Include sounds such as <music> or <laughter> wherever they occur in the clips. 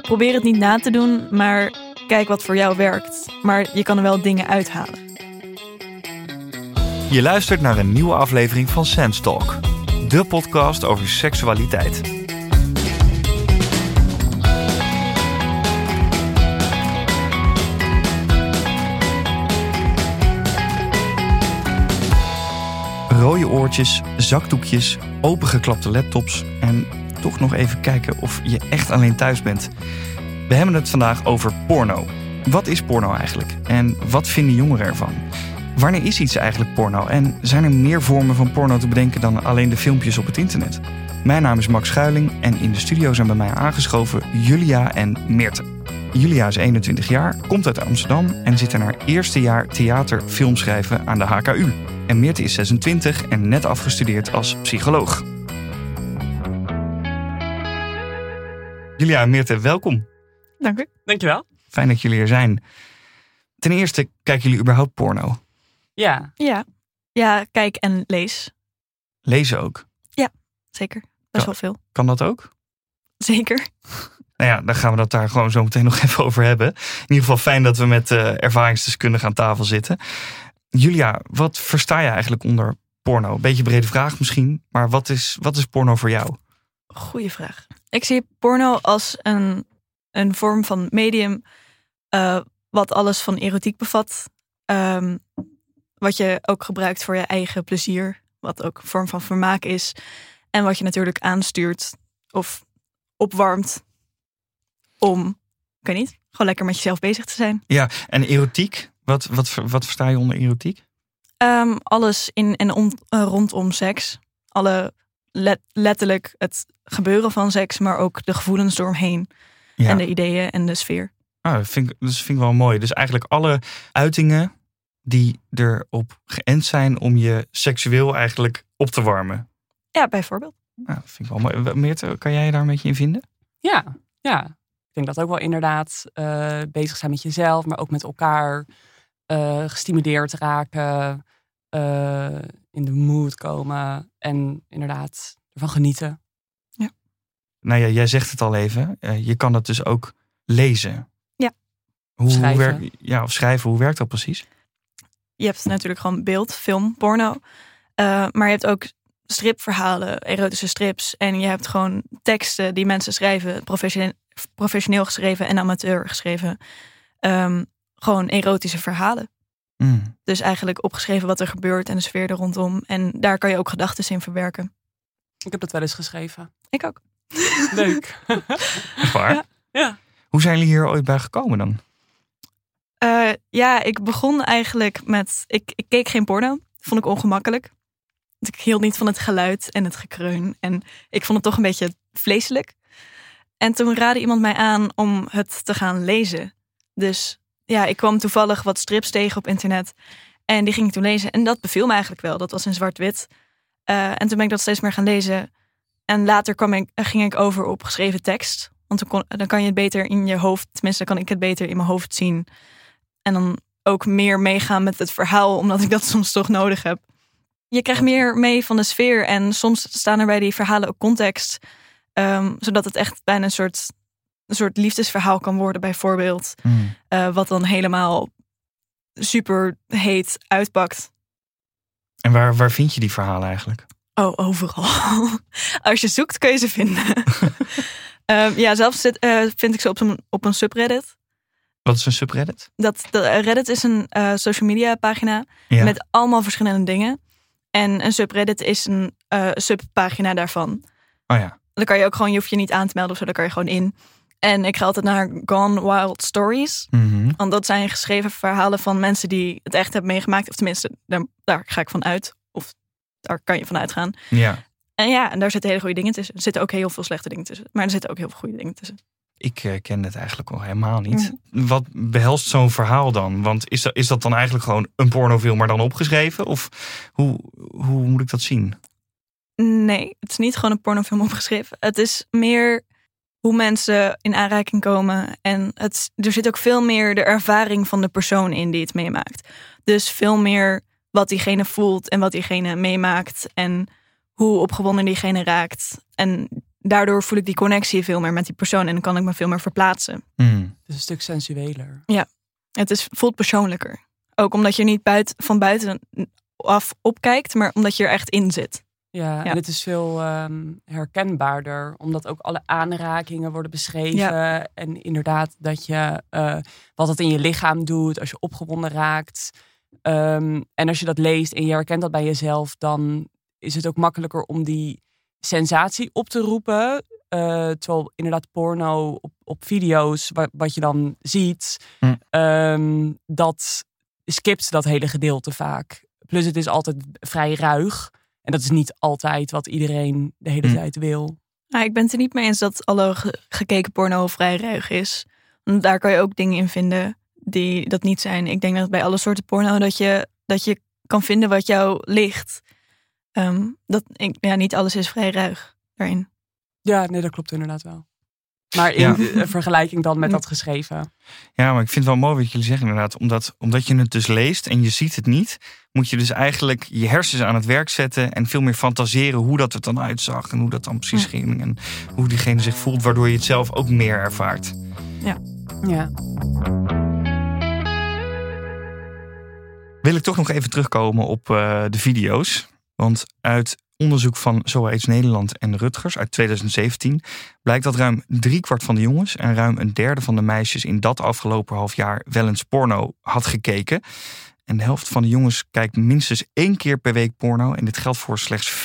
probeer het niet na te doen, maar kijk wat voor jou werkt. Maar je kan er wel dingen uithalen. Je luistert naar een nieuwe aflevering van Sense Talk, de podcast over seksualiteit. Rode oortjes, zakdoekjes, opengeklapte laptops en toch nog even kijken of je echt alleen thuis bent. We hebben het vandaag over porno. Wat is porno eigenlijk en wat vinden jongeren ervan? Wanneer is iets eigenlijk porno en zijn er meer vormen van porno te bedenken dan alleen de filmpjes op het internet? Mijn naam is Max Schuiling en in de studio zijn bij mij aangeschoven Julia en Meerte. Julia is 21 jaar, komt uit Amsterdam en zit in haar eerste jaar theater filmschrijven aan de HKU. En Meerte is 26 en net afgestudeerd als psycholoog. Julia en Meerte, welkom. Dank u. Dankjewel. Fijn dat jullie er zijn. Ten eerste, kijken jullie überhaupt porno? Ja, Ja. Ja, kijk en lees. Lezen ook. Zeker. Best Ja. wel veel. Kan dat ook? Zeker. Nou ja, dan gaan we dat daar gewoon zo meteen <laughs> nog even over hebben. In ieder geval fijn dat we met eh, ervaringsdeskundigen aan tafel zitten. Julia, wat versta je eigenlijk onder porno? Beetje brede vraag misschien, maar wat is, wat is porno voor jou? Goeie vraag. Ik zie porno als een, een vorm van medium eh, wat alles van erotiek bevat. Ehm, wat je ook gebruikt voor je eigen plezier. Wat ook een vorm van vermaak is. En wat je natuurlijk aanstuurt of opwarmt om, ik weet niet, gewoon lekker met jezelf bezig te zijn. Ja, en erotiek? Wat, wat, wat versta je onder erotiek? Ehm, alles in en om, eh, rondom seks. Alle let- letterlijk het gebeuren van seks, maar ook de gevoelens doorheen. Ja, En de ideeën en de sfeer. ah, dat, vind ik, dat vind ik wel mooi. Dus eigenlijk alle uitingen die erop geënt zijn om je seksueel eigenlijk op te warmen. Ja, bijvoorbeeld. Nou, dat vind ik wel mooi. Meerte, kan jij je daar een beetje in vinden? ja, ja. Ik denk dat ook wel inderdaad eh, bezig zijn met jezelf, maar ook met elkaar. eh, gestimuleerd raken, eh, in de mood komen en inderdaad ervan genieten. Nou ja, jij zegt het al even. eh, je kan het dus ook lezen. Ja. Hoe, werkt, ja, of schrijven. Hoe werkt dat precies? Je hebt natuurlijk gewoon beeld, film, porno. Eh, maar je hebt ook stripverhalen, erotische strips. En je hebt gewoon teksten die mensen schrijven, professioneel, professioneel geschreven en amateur geschreven. Ehm, gewoon erotische verhalen. Mm. Dus eigenlijk opgeschreven wat er gebeurt en de sfeer er rondom. En daar kan je ook gedachten in verwerken. Ik heb dat wel eens geschreven. Ik ook. <laughs> <laughs> Leuk. Echt waar? Ja. Ja. Hoe zijn jullie hier ooit bij gekomen dan? Eh, ja, ik begon eigenlijk met. Ik, ik keek geen porno. Vond ik ongemakkelijk. Want ik hield niet van het geluid en het gekreun. En ik vond het toch een beetje vleeselijk. En toen raadde iemand mij aan om het te gaan lezen. Dus ja, ik kwam toevallig wat strips tegen op internet. En die ging ik toen lezen. En dat beviel me eigenlijk wel. Dat was in zwart-wit. Eh, en toen ben ik dat steeds meer gaan lezen. En later kwam ik, ging ik over op geschreven tekst. Want dan, kon, dan kan je het beter in je hoofd, tenminste kan ik het beter in mijn hoofd zien. En dan ook meer meegaan met het verhaal, omdat ik dat <laughs> soms toch nodig heb. Je krijgt meer mee van de sfeer en soms staan er bij die verhalen ook context. ehm, zodat het echt bijna een soort, een soort liefdesverhaal kan worden, bijvoorbeeld. Mm. wat dan helemaal super heet uitpakt. En waar, waar vind je die verhalen eigenlijk? Oh, overal. <laughs> Als je zoekt, kun je ze vinden. <laughs> Ehm, ja, zelf zit, eh, vind ik ze op een, op een subreddit. Wat is een subreddit? Dat, dat, Reddit is een eh, social media pagina Ja. met allemaal verschillende dingen. En een subreddit is een subpagina daarvan. Oh ja. Dan kan je ook gewoon, je hoeft je niet aan te melden of zo, daar kan je gewoon in. En ik ga altijd naar Gone Wild Stories. Mhm. Want dat zijn geschreven verhalen van mensen die het echt hebben meegemaakt. Of tenminste, daar, daar ga ik van uit. Of daar kan je van uitgaan. Ja. En ja, en daar zitten hele goede dingen tussen. Er zitten ook heel veel slechte dingen tussen. Maar er zitten ook heel veel goede dingen tussen. Ik eh, ken het eigenlijk al helemaal niet. Wat behelst zo'n verhaal dan? Want is dat, is dat dan eigenlijk gewoon een pornofilm, maar dan opgeschreven? Of hoe, hoe moet ik dat zien? Nee, het is niet gewoon een pornofilm opgeschreven. Het is meer hoe mensen in aanraking komen. En het, er zit ook veel meer de ervaring van de persoon in die het meemaakt. Dus veel meer wat diegene voelt en wat diegene meemaakt. En hoe opgewonden diegene raakt. En daardoor voel ik die connectie veel meer met die persoon en dan kan ik me veel meer verplaatsen. Mm. Het is een stuk sensueler. Het is, voelt persoonlijker. Ook omdat je niet buiten, van buiten af opkijkt, maar omdat je er echt in zit. Ja, Ja. en het is veel ehm, herkenbaarder, omdat ook alle aanrakingen worden beschreven. En inderdaad, dat je eh, wat het in je lichaam doet als je opgewonden raakt. Ehm, en als je dat leest en je herkent dat bij jezelf, dan is het ook makkelijker om die sensatie op te roepen. Eh, terwijl inderdaad porno op, op video's, wat, wat je dan ziet, Hm. ehm, dat skipt dat hele gedeelte vaak. Plus het is altijd vrij ruig. En dat is niet altijd wat iedereen de hele Hm. tijd wil. Nou, ik ben het er niet mee eens dat alle ge- gekeken porno vrij ruig is. Want daar kan je ook dingen in vinden die dat niet zijn. Ik denk dat bij alle soorten porno dat je, dat je kan vinden wat jou ligt. Ehm, dat, ik, ja, niet alles is vrij ruig daarin. Ja, nee, dat klopt inderdaad wel. Maar in Ja. de- vergelijking dan met dat geschreven. Ja, maar ik vind het wel mooi wat jullie zeggen inderdaad. Omdat, omdat je het dus leest en je ziet het niet, moet je dus eigenlijk je hersens aan het werk zetten en veel meer fantaseren hoe dat er dan uitzag en hoe dat dan precies Ja. ging en hoe diegene zich voelt, waardoor je het zelf ook meer ervaart. Ja. Wil ik toch nog even terugkomen op eh, de video's. Want uit onderzoek van SOAIDS Nederland en Rutgers uit 2017 blijkt dat ruim driekwart van de jongens en ruim een derde van de meisjes in dat afgelopen half jaar wel eens porno had gekeken. En de helft van de jongens kijkt minstens één keer per week porno en dit geldt voor slechts 5%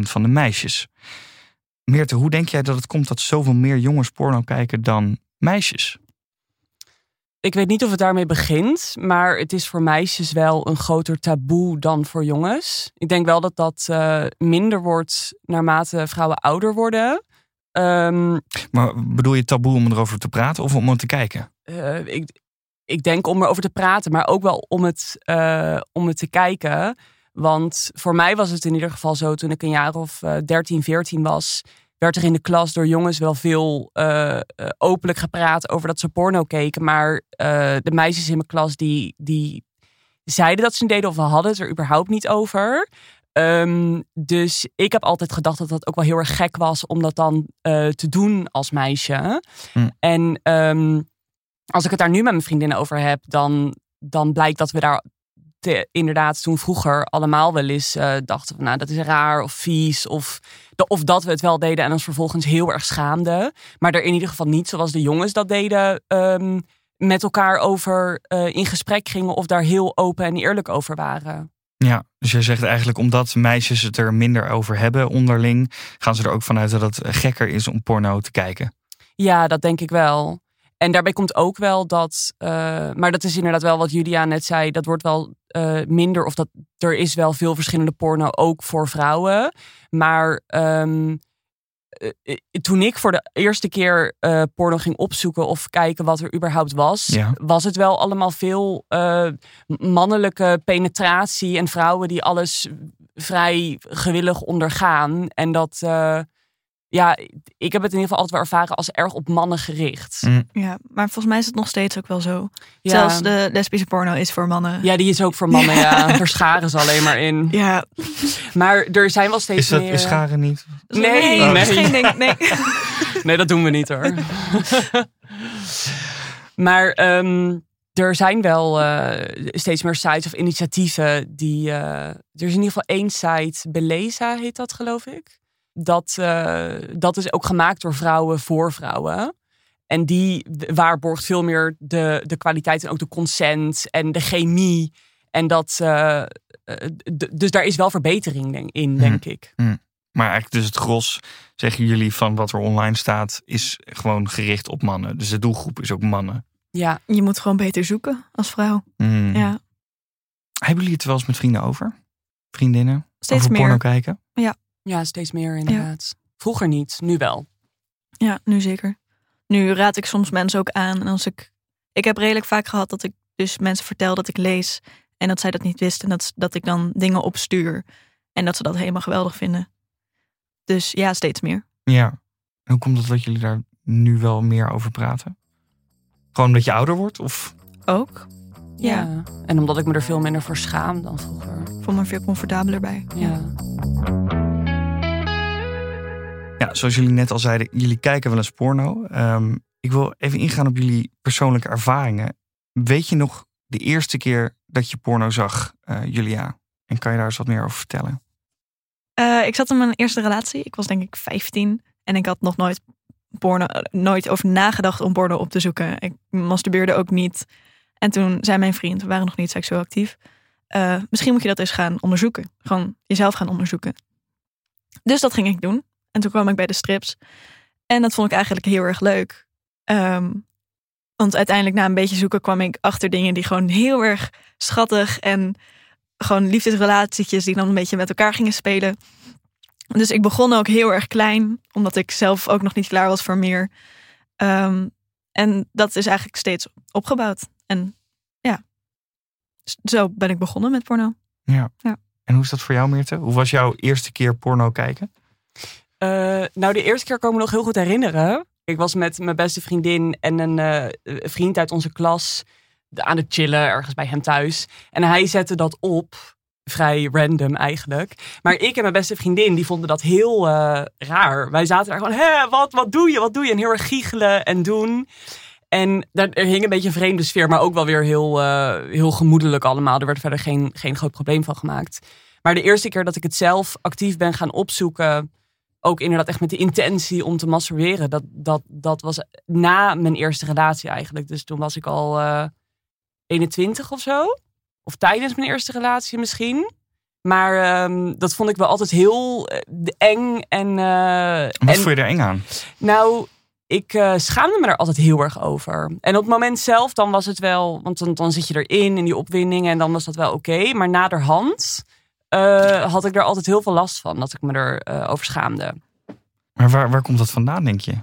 van de meisjes. Meerte, hoe denk jij dat het komt dat zoveel meer jongens porno kijken dan meisjes? Ik weet niet of het daarmee begint, maar het is voor meisjes wel een groter taboe dan voor jongens. Ik denk wel dat dat eh, minder wordt naarmate vrouwen ouder worden. Ehm, Maar bedoel je taboe om erover te praten of om er te kijken? eh, ik, ik denk om erover te praten, maar ook wel om het, eh, om het te kijken. Want voor mij was het in ieder geval zo toen ik een jaar of eh 13, 14 was. Werd er in de klas door jongens wel veel eh, eh, openlijk gepraat over dat ze porno keken. Maar eh, de meisjes in mijn klas die, die zeiden dat ze het deden of we hadden het er überhaupt niet over. Ehm, dus ik heb altijd gedacht dat dat ook wel heel erg gek was om dat dan te doen als meisje. Hm. En ehm, als ik het daar nu met mijn vriendinnen over heb, dan, dan blijkt dat we daar te- inderdaad toen vroeger allemaal wel eens eh, dachten van nou dat is raar of vies of, de- of dat we het wel deden en ons vervolgens heel erg schaamden. Maar er in ieder geval niet zoals de jongens dat deden ehm, met elkaar over eh, in gesprek gingen of daar heel open en eerlijk over waren. Ja, dus jij zegt eigenlijk omdat meisjes het er minder over hebben onderling, gaan ze er ook vanuit dat het gekker is om porno te kijken. Ja, dat denk ik wel. En daarbij komt ook wel dat, eh, maar dat is inderdaad wel wat Julia net zei, dat wordt wel eh, minder of dat er is wel veel verschillende porno ook voor vrouwen. Maar ehm, eh, toen ik voor de eerste keer porno ging opzoeken of kijken wat er überhaupt was, Ja. was het wel allemaal veel mannelijke penetratie en vrouwen die alles vrij gewillig ondergaan. En dat, ja, ik heb het in ieder geval altijd wel ervaren als erg op mannen gericht. Mm. Ja, maar volgens mij is het nog steeds ook wel zo. Ja. Zelfs de lesbische porno is voor mannen. Ja, die is ook voor mannen, ja. Daar scharen ze alleen maar in. Ja. Maar er zijn wel steeds Is dat meer... is scharen niet? Nee, dat nee. is geen ding. Nee. <laughs> <laughs> Nee, dat doen we niet hoor. <laughs> maar ehm, er zijn wel eh, steeds meer sites of initiatieven die. eh, er is in ieder geval één site, Beleza heet dat, geloof ik. Dat, eh, dat is ook gemaakt door vrouwen voor vrouwen. En die waarborgt veel meer de, de kwaliteit en ook de consent en de chemie. En dat. eh, eh, dus daar is wel verbetering in, denk ik. Maar eigenlijk dus het gros, zeggen jullie, van wat er online staat, is gewoon gericht op mannen. Dus de doelgroep is ook mannen. Ja, Je moet gewoon beter zoeken als vrouw. Hmm. Ja, Hebben jullie het er wel eens met vrienden over? Vriendinnen? steeds over meer. porno kijken? ja, steeds meer inderdaad. Vroeger niet, nu wel. Ja, nu zeker. Nu raad ik soms mensen ook aan. En als ik. Ik heb redelijk vaak gehad dat ik dus mensen vertel dat ik lees. En dat zij dat niet wisten. En dat, dat ik dan dingen opstuur. En dat ze dat helemaal geweldig vinden. Dus ja, steeds meer. Ja. Hoe komt het dat jullie daar nu wel meer over praten? Gewoon omdat je ouder wordt? Of Ook. Ja. Ja. En omdat ik me er veel minder voor schaam dan vroeger. Ik voel me veel comfortabeler bij. Ja. Ja, zoals jullie net al zeiden, jullie kijken wel eens porno. Ehm, ik wil even ingaan op jullie persoonlijke ervaringen. Weet je nog de eerste keer dat je porno zag, uh, Julia? En kan je daar eens wat meer over vertellen? Uh, ik zat in mijn eerste relatie. Ik was denk ik 15 en ik had nog nooit porno, nooit over nagedacht om porno op te zoeken. Ik masturbeerde ook niet. En toen zei mijn vriend, we waren nog niet seksueel actief. Misschien moet je dat eens gaan onderzoeken. Gewoon jezelf gaan onderzoeken. Dus dat ging ik doen. En toen kwam ik bij de strips. En dat vond ik eigenlijk heel erg leuk. Um, want uiteindelijk na een beetje zoeken kwam ik achter dingen die gewoon heel erg schattig en gewoon liefdesrelatietjes die dan een beetje met elkaar gingen spelen. Dus ik begon ook heel erg klein, omdat ik zelf ook nog niet klaar was voor meer. Um, en dat is eigenlijk steeds opgebouwd. En ja, zo ben ik begonnen met porno. Ja. ja. En hoe is dat voor jou, Meerte? Hoe was jouw eerste keer porno kijken? Uh, nou, de eerste keer kan ik me nog heel goed herinneren. Ik was met mijn beste vriendin en een uh, vriend uit onze klas aan het chillen ergens bij hem thuis. En hij zette dat op. Vrij random eigenlijk. Maar ik en mijn beste vriendin, die vonden dat heel uh, raar. Wij zaten daar gewoon, hé, wat, wat doe je, wat doe je? En heel erg giechelen en doen. En daar, er hing een beetje een vreemde sfeer, maar ook wel weer heel, heel gemoedelijk allemaal. Er werd verder geen, geen groot probleem van gemaakt. Maar de eerste keer dat ik het zelf actief ben gaan opzoeken, ook inderdaad echt met de intentie om te masturberen, dat, dat, dat was na mijn eerste relatie eigenlijk. Dus toen was ik al uh, 21 of zo. Of tijdens mijn eerste relatie misschien. Maar um, dat vond ik wel altijd heel uh, eng. En, uh, Wat en, vond je er eng aan? Nou, ik uh, schaamde me er altijd heel erg over. En op het moment zelf, dan was het wel, want dan, dan zit je erin in die opwinding en dan was dat wel oké. Okay. Maar naderhand uh, had ik er altijd heel veel last van, dat ik me er uh, over schaamde. Maar waar, waar komt dat vandaan, denk je?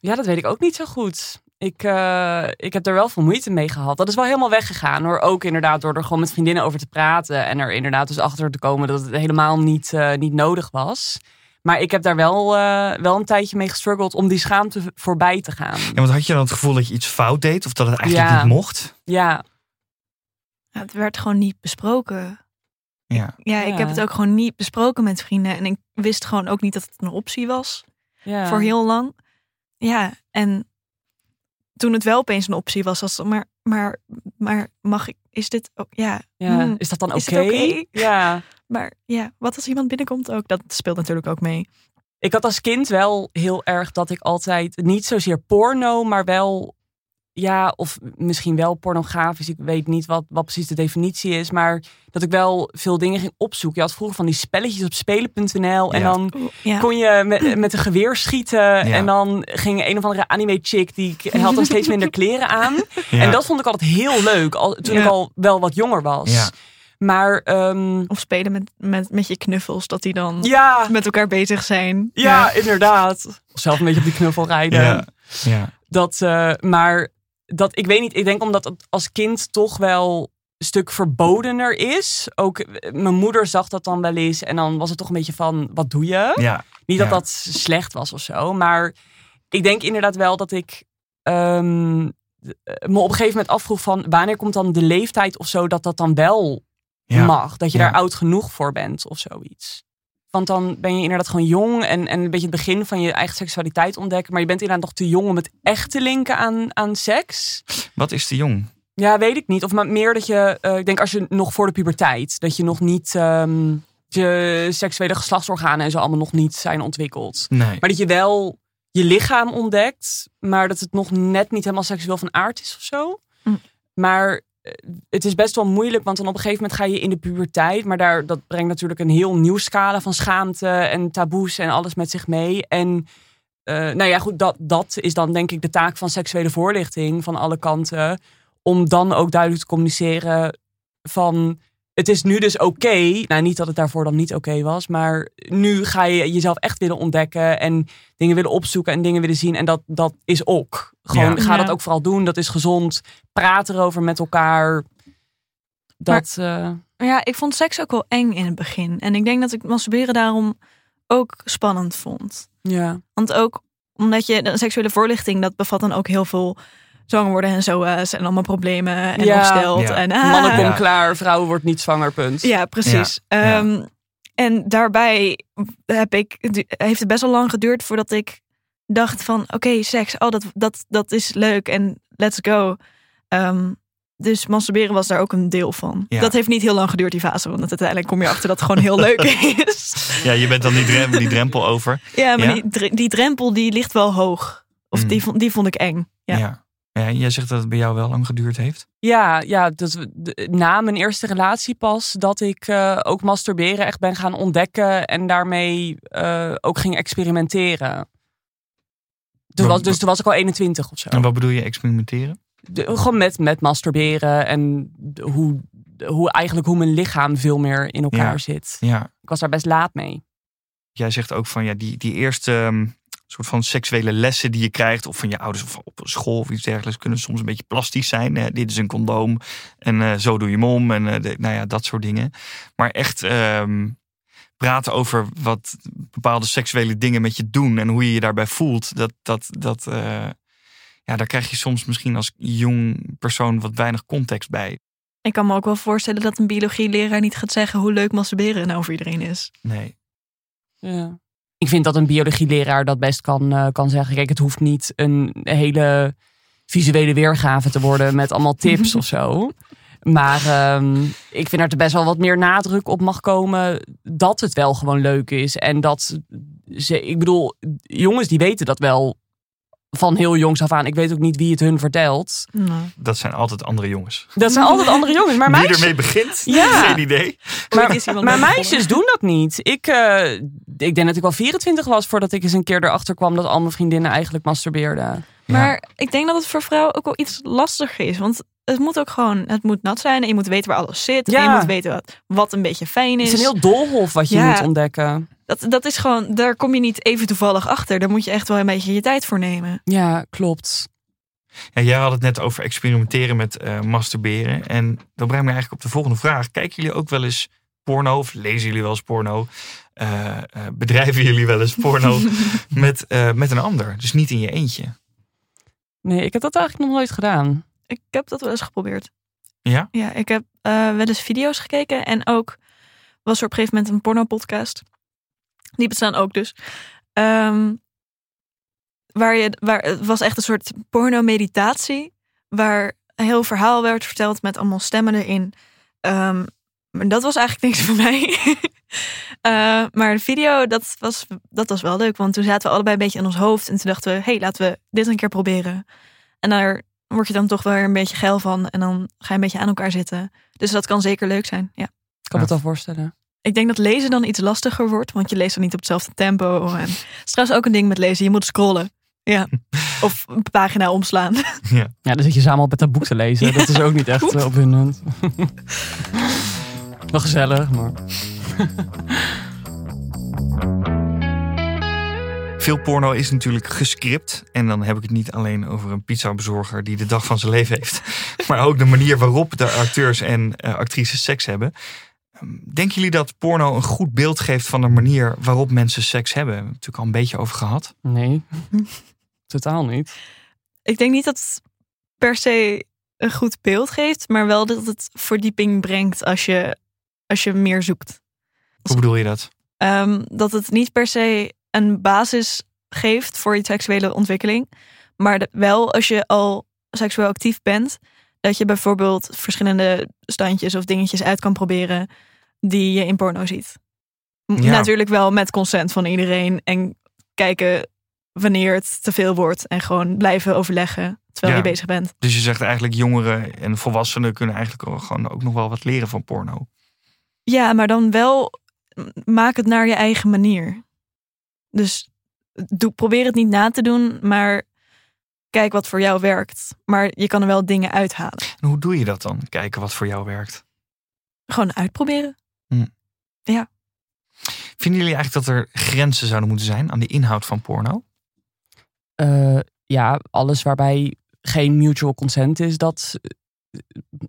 Ja, dat weet ik ook niet zo goed. Ik, uh, ik heb er wel veel moeite mee gehad. Dat is wel helemaal weggegaan hoor. Ook inderdaad door er gewoon met vriendinnen over te praten. En er inderdaad dus achter te komen dat het helemaal niet, uh, niet nodig was. Maar ik heb daar wel, uh, wel een tijdje mee gestruggeld om die schaamte voorbij te gaan. Ja, want had je dan het gevoel dat je iets fout deed? Of dat het eigenlijk ja. niet mocht? Ja. ja. Het werd gewoon niet besproken. Ja. ja, ik heb het ook gewoon niet besproken met vrienden. En ik wist gewoon ook niet dat het een optie was. Ja. Voor heel lang. Ja, en toen het wel opeens een optie was, was maar, maar, maar mag ik, is dit ook, ja. ja hmm, is dat dan oké? Okay? Okay? Ja. <laughs> Maar ja, wat als iemand binnenkomt ook? Dat speelt natuurlijk ook mee. Ik had als kind wel heel erg dat ik altijd, niet zozeer porno, maar wel ja, of misschien wel pornografisch. Ik weet niet wat, wat precies de definitie is. Maar dat ik wel veel dingen ging opzoeken. Je had vroeger van die spelletjes op spelen.nl. En Ja. dan Ja. kon je met, met een geweer schieten. En dan ging een of andere anime chick. Die had dan steeds minder kleren aan. <laughs> Ja. En dat vond ik altijd heel leuk. Al, toen Ja. ik al wel wat jonger was. Ja. Maar ehm, Of spelen met, met, met je knuffels, dat die dan ja, met elkaar bezig zijn. ja, inderdaad. Of zelf een beetje op die knuffel rijden. Ja. Ja. Dat, eh, maar dat, ik weet niet, ik denk omdat het als kind toch wel een stuk verbodener is. Ook eh, mijn moeder zag dat dan wel eens en dan was het toch een beetje van, wat doe je? Ja. Niet dat Ja. dat slecht was of zo, maar ik denk inderdaad wel dat ik ehm, me op een gegeven moment afvroeg van, wanneer komt dan de leeftijd of zo dat dat dan wel Ja. mag? Dat je daar oud genoeg voor bent of zoiets. Want dan ben je inderdaad gewoon jong en, en een beetje het begin van je eigen seksualiteit ontdekken. Maar je bent inderdaad nog te jong om het echt te linken aan, aan seks. Wat is te jong? Ja, weet ik niet. Of maar meer dat je, eh, ik denk als je nog voor de puberteit, dat je nog niet, ehm, je seksuele geslachtsorganen en zo allemaal nog niet zijn ontwikkeld. Nee. Maar dat je wel je lichaam ontdekt, maar dat het nog net niet helemaal seksueel van aard is of zo. Mm. Maar het is best wel moeilijk, want dan op een gegeven moment ga je in de puberteit. Maar daar, dat brengt natuurlijk een heel nieuw scala van schaamte en taboes en alles met zich mee. En eh, nou ja, goed, dat, dat is dan denk ik de taak van seksuele voorlichting van alle kanten. Om dan ook duidelijk te communiceren van het is nu dus oké. Nou, niet dat het daarvoor dan niet oké was, maar nu ga je jezelf echt willen ontdekken en dingen willen opzoeken en dingen willen zien. En dat, dat is ook. Gewoon, Ja. ga Ja. dat ook vooral doen. Dat is gezond. Praat erover met elkaar. Dat, eh, Ja, ik vond seks ook wel eng in het begin. En ik denk dat ik masturberen daarom ook spannend vond. ja. Want ook omdat je de seksuele voorlichting, dat bevat dan ook heel veel zwangerworden en zo's en allemaal problemen en Ja. opstelt. Ja. En, ah, Mannen komen Ja. klaar, vrouwen wordt niet zwanger, punt. Ja, precies. Ja, ja. Ehm, En daarbij heb ik, heeft het best wel lang geduurd voordat ik dacht van oké, seks, oh dat, dat, dat is leuk en let's go. Ehm, dus masturberen was daar ook een deel van. Ja. Dat heeft niet heel lang geduurd, die fase. Want uiteindelijk kom je achter dat het gewoon heel leuk <laughs> is. Ja, je bent dan die, drem- die drempel over. Ja, maar Ja? Die, dre- die drempel die ligt wel hoog. Of Mm. die, vond, die vond ik eng. Ja. Ja. ja. jij zegt dat het bij jou wel lang geduurd heeft. Ja, ja dat, na mijn eerste relatie pas dat ik eh, ook masturberen echt ben gaan ontdekken en daarmee eh, ook ging experimenteren. Dus, Wat- was, dus toen was ik al 21 of zo. En wat bedoel je experimenteren? De- gewoon met, met masturberen en hoe, hoe eigenlijk hoe mijn lichaam veel meer in elkaar Ja. zit. Ja. Ik was daar best laat mee. Jij zegt ook van ja, die, die eerste ehm, soort van seksuele lessen die je krijgt, of van je ouders of op school of iets dergelijks, kunnen soms een beetje plastisch zijn. Eh, dit is een condoom en eh, zo doe je hem om en eh, de- nou ja, dat soort dingen. Maar echt ehm, praten over wat bepaalde seksuele dingen met je doen en hoe je je daarbij voelt, dat, dat, dat, eh, ja, daar krijg je soms misschien als jong persoon wat weinig context bij. Ik kan me ook wel voorstellen dat een biologieleraar niet gaat zeggen hoe leuk masturberen nou voor iedereen is. Nee. Ja. Ik vind dat een biologieleraar dat best kan, eh, kan zeggen. Kijk, het hoeft niet een hele visuele weergave te worden met allemaal <laughs> tips of zo. Maar ehm, ik vind dat er best wel wat meer nadruk op mag komen dat het wel gewoon leuk is. En dat ze, ik bedoel, jongens die weten dat wel van heel jongs af aan. Ik weet ook niet wie het hun vertelt. Nou. Dat zijn altijd andere jongens. Dat zijn altijd andere jongens. Maar Wie meisjes, ermee begint, <laughs> Ja. geen idee. Maar meisjes doen dat niet. Ik, eh, ik denk dat ik al 24 was voordat ik eens een keer erachter kwam dat al mijn vriendinnen eigenlijk masturbeerden. Maar ik denk dat het voor vrouwen ook wel iets lastiger is. Want het moet ook gewoon, het moet nat zijn. En je moet weten waar alles zit. Ja. En je moet weten wat, wat een beetje fijn Het is. is een heel doolhof wat je Ja. moet ontdekken. dat, dat is gewoon, daar kom je niet even toevallig achter. Daar moet je echt wel een beetje je tijd voor nemen. Ja, klopt. Ja, jij had het net over experimenteren met eh, masturberen. En dat brengt me eigenlijk op de volgende vraag. Kijken jullie ook wel eens porno? Of lezen jullie wel eens porno? Eh, eh, bedrijven <laughs> jullie wel eens porno <laughs> met, eh, met een ander? Dus niet in je eentje. Nee, ik heb dat eigenlijk nog nooit gedaan. Ik heb dat wel eens geprobeerd. Ja? Ja, ik heb eh, wel eens video's gekeken. En ook was er op een gegeven moment een porno-podcast. Die bestaan ook dus. Ehm, waar je, waar, het was echt een soort porno-meditatie. Waar een heel verhaal werd verteld met allemaal stemmen erin. Ehm, maar dat was eigenlijk niks <laughs> voor mij. Eh, maar de video, dat was, dat was wel leuk. Want toen zaten we allebei een beetje in ons hoofd. En toen dachten we, hey, laten we dit een keer proberen. En daar word je dan toch wel weer een beetje geil van. En dan ga je een beetje aan elkaar zitten. Dus dat kan zeker leuk zijn. Ja. Ik kan Ja. me het wel voorstellen. Ik denk dat lezen dan iets lastiger wordt. Want je leest dan niet op hetzelfde tempo. En het is trouwens ook een ding met lezen. Je moet scrollen. Ja. <laughs> Of een pagina omslaan. <laughs> Ja, dan zit je samen op met dat boek te lezen. Dat is ook niet echt eh, opwindend. <laughs> Wel gezellig, maar... Veel porno is natuurlijk gescript. En dan heb ik het niet alleen over een pizzabezorger die de dag van zijn leven heeft. <laughs> Maar ook de manier waarop de acteurs en eh, actrices seks hebben. Ehm, Denken jullie dat porno een goed beeld geeft van de manier waarop mensen seks hebben? We hebben het natuurlijk al een beetje over gehad. Nee, <laughs> totaal niet. Ik denk niet dat het per se een goed beeld geeft. Maar wel dat het verdieping brengt als je, als je meer zoekt. Hoe bedoel je dat? Ehm, dat het niet per se een basis geeft voor je seksuele ontwikkeling. Maar wel als je al seksueel actief bent, dat je bijvoorbeeld verschillende standjes of dingetjes uit kan proberen die je in porno ziet. Ja. Natuurlijk wel met consent van iedereen en kijken wanneer het te veel wordt en gewoon blijven overleggen terwijl Ja. je bezig bent. Dus je zegt eigenlijk jongeren en volwassenen kunnen eigenlijk gewoon ook nog wel wat leren van porno. Ja, maar dan wel maak het naar je eigen manier. Dus doe, probeer het niet na te doen, maar kijk wat voor jou werkt. Maar je kan er wel dingen uithalen. En hoe doe je dat dan? Kijken wat voor jou werkt. Gewoon uitproberen. Vinden jullie eigenlijk dat er grenzen zouden moeten zijn aan de inhoud van porno? Eh, ja, alles waarbij geen mutual consent is, dat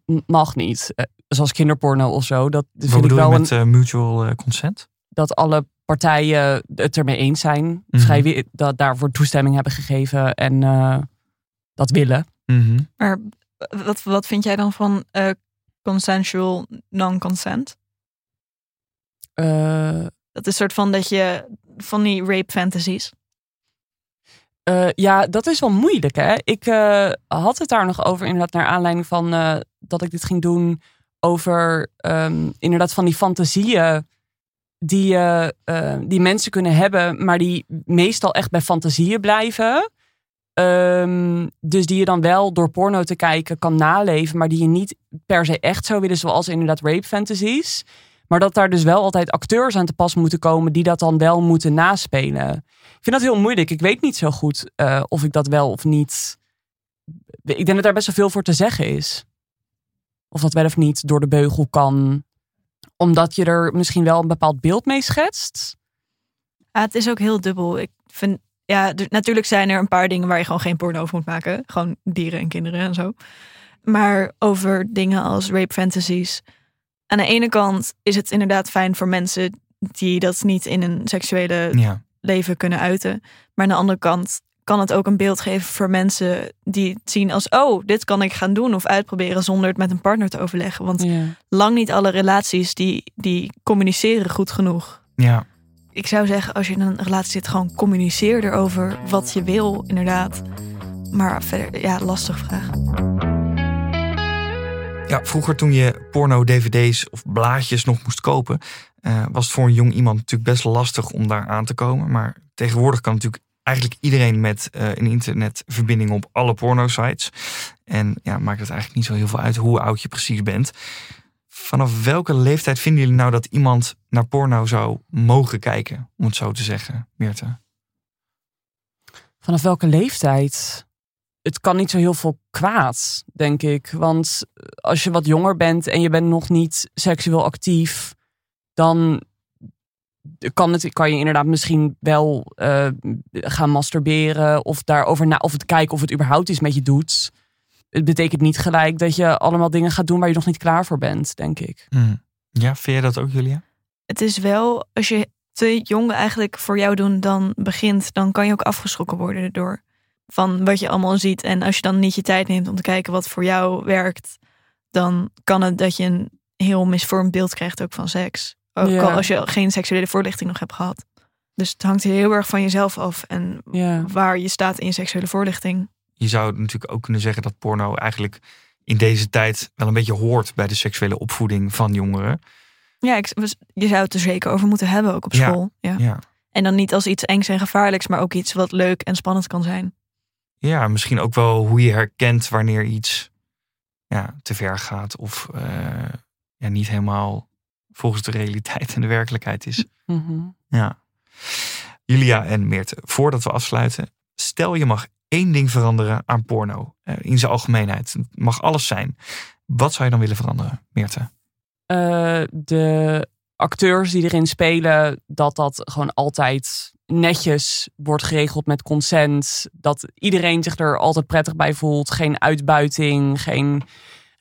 eh, mag niet. Eh, zoals kinderporno of zo. Dat Wat vind ik bedoel je wel met een, mutual consent? dat alle partijen het ermee eens zijn. Mhm. Vrijwillig dat daarvoor toestemming hebben gegeven en eh, dat willen. Mhm. Maar wat, wat vind jij dan van eh, consensual non-consent? Eh, Dat is een soort van dat je van die rape fantasies. Eh, ja, dat is wel moeilijk, hè? Ik eh, had het daar nog over, inderdaad, naar aanleiding van eh, dat ik dit ging doen. Over ehm, inderdaad van die fantasieën die, eh, eh, die mensen kunnen hebben, maar die meestal echt bij fantasieën blijven. Ehm, dus die je dan wel door porno te kijken kan naleven, maar die je niet per se echt zou willen, zoals inderdaad rape fantasies. Maar dat daar dus wel altijd acteurs aan te pas moeten komen die dat dan wel moeten naspelen. Ik vind dat heel moeilijk. Ik weet niet zo goed eh, of ik dat wel of niet. Ik denk dat daar best wel veel voor te zeggen is. Of dat wel of niet door de beugel kan. Omdat je er misschien wel een bepaald beeld mee schetst. Ja, het is ook heel dubbel. Ik vind, ja, natuurlijk zijn er een paar dingen waar je gewoon geen porno over moet maken. Gewoon dieren en kinderen en zo. Maar over dingen als rape fantasies. Aan de ene kant is het inderdaad fijn voor mensen die dat niet in een seksuele Ja. leven kunnen uiten. Maar aan de andere kant kan het ook een beeld geven voor mensen die het zien als: oh, dit kan ik gaan doen of uitproberen zonder het met een partner te overleggen. Want Ja. lang niet alle relaties die, die communiceren goed genoeg. Ja. Ik zou zeggen, als je in een relatie zit, gewoon communiceer erover wat je wil, inderdaad. Maar verder, ja, lastig vraag. Ja, vroeger toen je porno-dvd's of blaadjes nog moest kopen, eh, was het voor een jong iemand natuurlijk best lastig om daar aan te komen. Maar tegenwoordig kan natuurlijk eigenlijk iedereen met eh, een internetverbinding op alle porno-sites. En ja, maakt het eigenlijk niet zo heel veel uit hoe oud je precies bent. Vanaf welke leeftijd vinden jullie nou dat iemand naar porno zou mogen kijken, om het zo te zeggen, Meerte? Vanaf welke leeftijd? Het kan niet zo heel veel kwaad, denk ik. Want als je wat jonger bent en je bent nog niet seksueel actief, dan kan, het, kan je inderdaad misschien wel eh, gaan masturberen of daarover na, of het kijken of het überhaupt iets met je doet. Het betekent niet gelijk dat je allemaal dingen gaat doen waar je nog niet klaar voor bent, denk ik. Hmm. Ja, vind jij dat ook, Julia? Het is wel, als je te jong eigenlijk voor jou doen dan begint, dan kan je ook afgeschrokken worden erdoor. Van wat je allemaal ziet. En als je dan niet je tijd neemt om te kijken wat voor jou werkt, dan kan het dat je een heel misvormd beeld krijgt ook van seks. Ook Ja. al als je geen seksuele voorlichting nog hebt gehad. Dus het hangt heel erg van jezelf af en Ja. waar je staat in je seksuele voorlichting. Je zou natuurlijk ook kunnen zeggen dat porno eigenlijk in deze tijd wel een beetje hoort bij de seksuele opvoeding van jongeren. Ja, ik, je zou het er zeker over moeten hebben, ook op school. Ja. Ja. En dan niet als iets engs en gevaarlijks, maar ook iets wat leuk en spannend kan zijn. Ja, misschien ook wel hoe je herkent wanneer iets ja, te ver gaat of eh, ja, niet helemaal volgens de realiteit en de werkelijkheid is. Mhm. Ja. Julia en Meerte, voordat we afsluiten, stel je mag één ding veranderen aan porno eh, in zijn algemeenheid. Het mag alles zijn. Wat zou je dan willen veranderen, Meerte? eh, de acteurs die erin spelen, dat dat gewoon altijd netjes wordt geregeld met consent. Dat iedereen zich er altijd prettig bij voelt. Geen uitbuiting, geen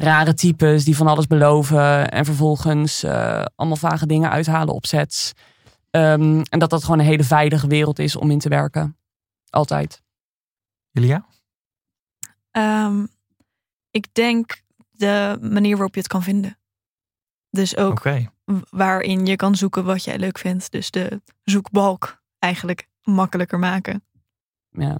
rare types die van alles beloven en vervolgens eh, allemaal vage dingen uithalen op sets. Ehm, en dat dat gewoon een hele veilige wereld is om in te werken. Altijd. Julia? Ehm, ik denk de manier waarop je het kan vinden. Dus ook waarin je kan zoeken wat jij leuk vindt. Dus de zoekbalk eigenlijk makkelijker maken. Ja.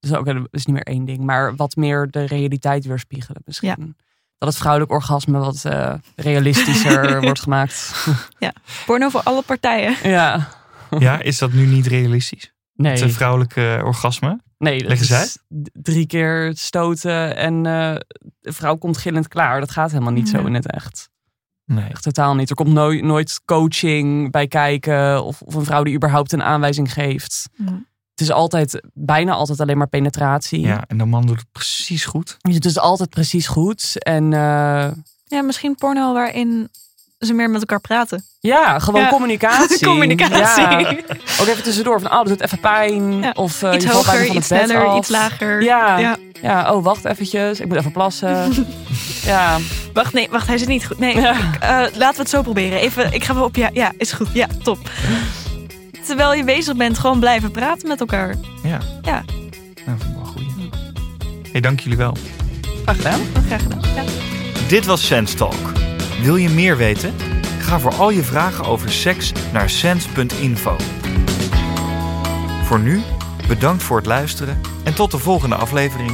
Dus ook dat is niet meer één ding, maar wat meer de realiteit weerspiegelen misschien. Dat het vrouwelijk orgasme wat eh, realistischer <laughs> wordt gemaakt. Porno voor alle partijen. ja. Ja, is dat nu niet realistisch? Nee. Het vrouwelijke orgasme? Nee, dat Leg eens is uit. d- drie keer stoten en eh, de vrouw komt gillend klaar. Dat gaat helemaal niet zo Ja. in het echt. Nee. Echt totaal niet. Er komt nooit, nooit coaching bij kijken of, of een vrouw die überhaupt een aanwijzing geeft. Het is altijd, bijna altijd alleen maar penetratie. Ja, en de man doet het precies goed. Dus het is altijd precies goed. En eh, Ja, misschien porno waarin ze meer met elkaar praten. ja, gewoon Ja. communicatie. <laughs> Communicatie. Ja. Ook even tussendoor van, oh, dat doet even pijn. Ja. Of eh, iets je valt bijna hoger, van iets sneller, af. iets lager. Ja. Ja. Ja, oh, wacht eventjes. Ik moet even plassen. <laughs> ja. Wacht, nee, wacht, hij zit niet goed. Nee, Ja. ik, eh, laten we het zo proberen. Even, ik ga wel op. Ja, ja, is goed. Ja, top. Terwijl je bezig bent, gewoon blijven praten met elkaar. Ja. Ja. Nou, vind ik wel goeie. Hey, dank jullie wel. Graag gedaan. Graag gedaan. Ja. Dit was Sense Talk. Wil je meer weten? Ga voor al je vragen over seks naar sens.info. Voor nu, bedankt voor het luisteren en tot de volgende aflevering.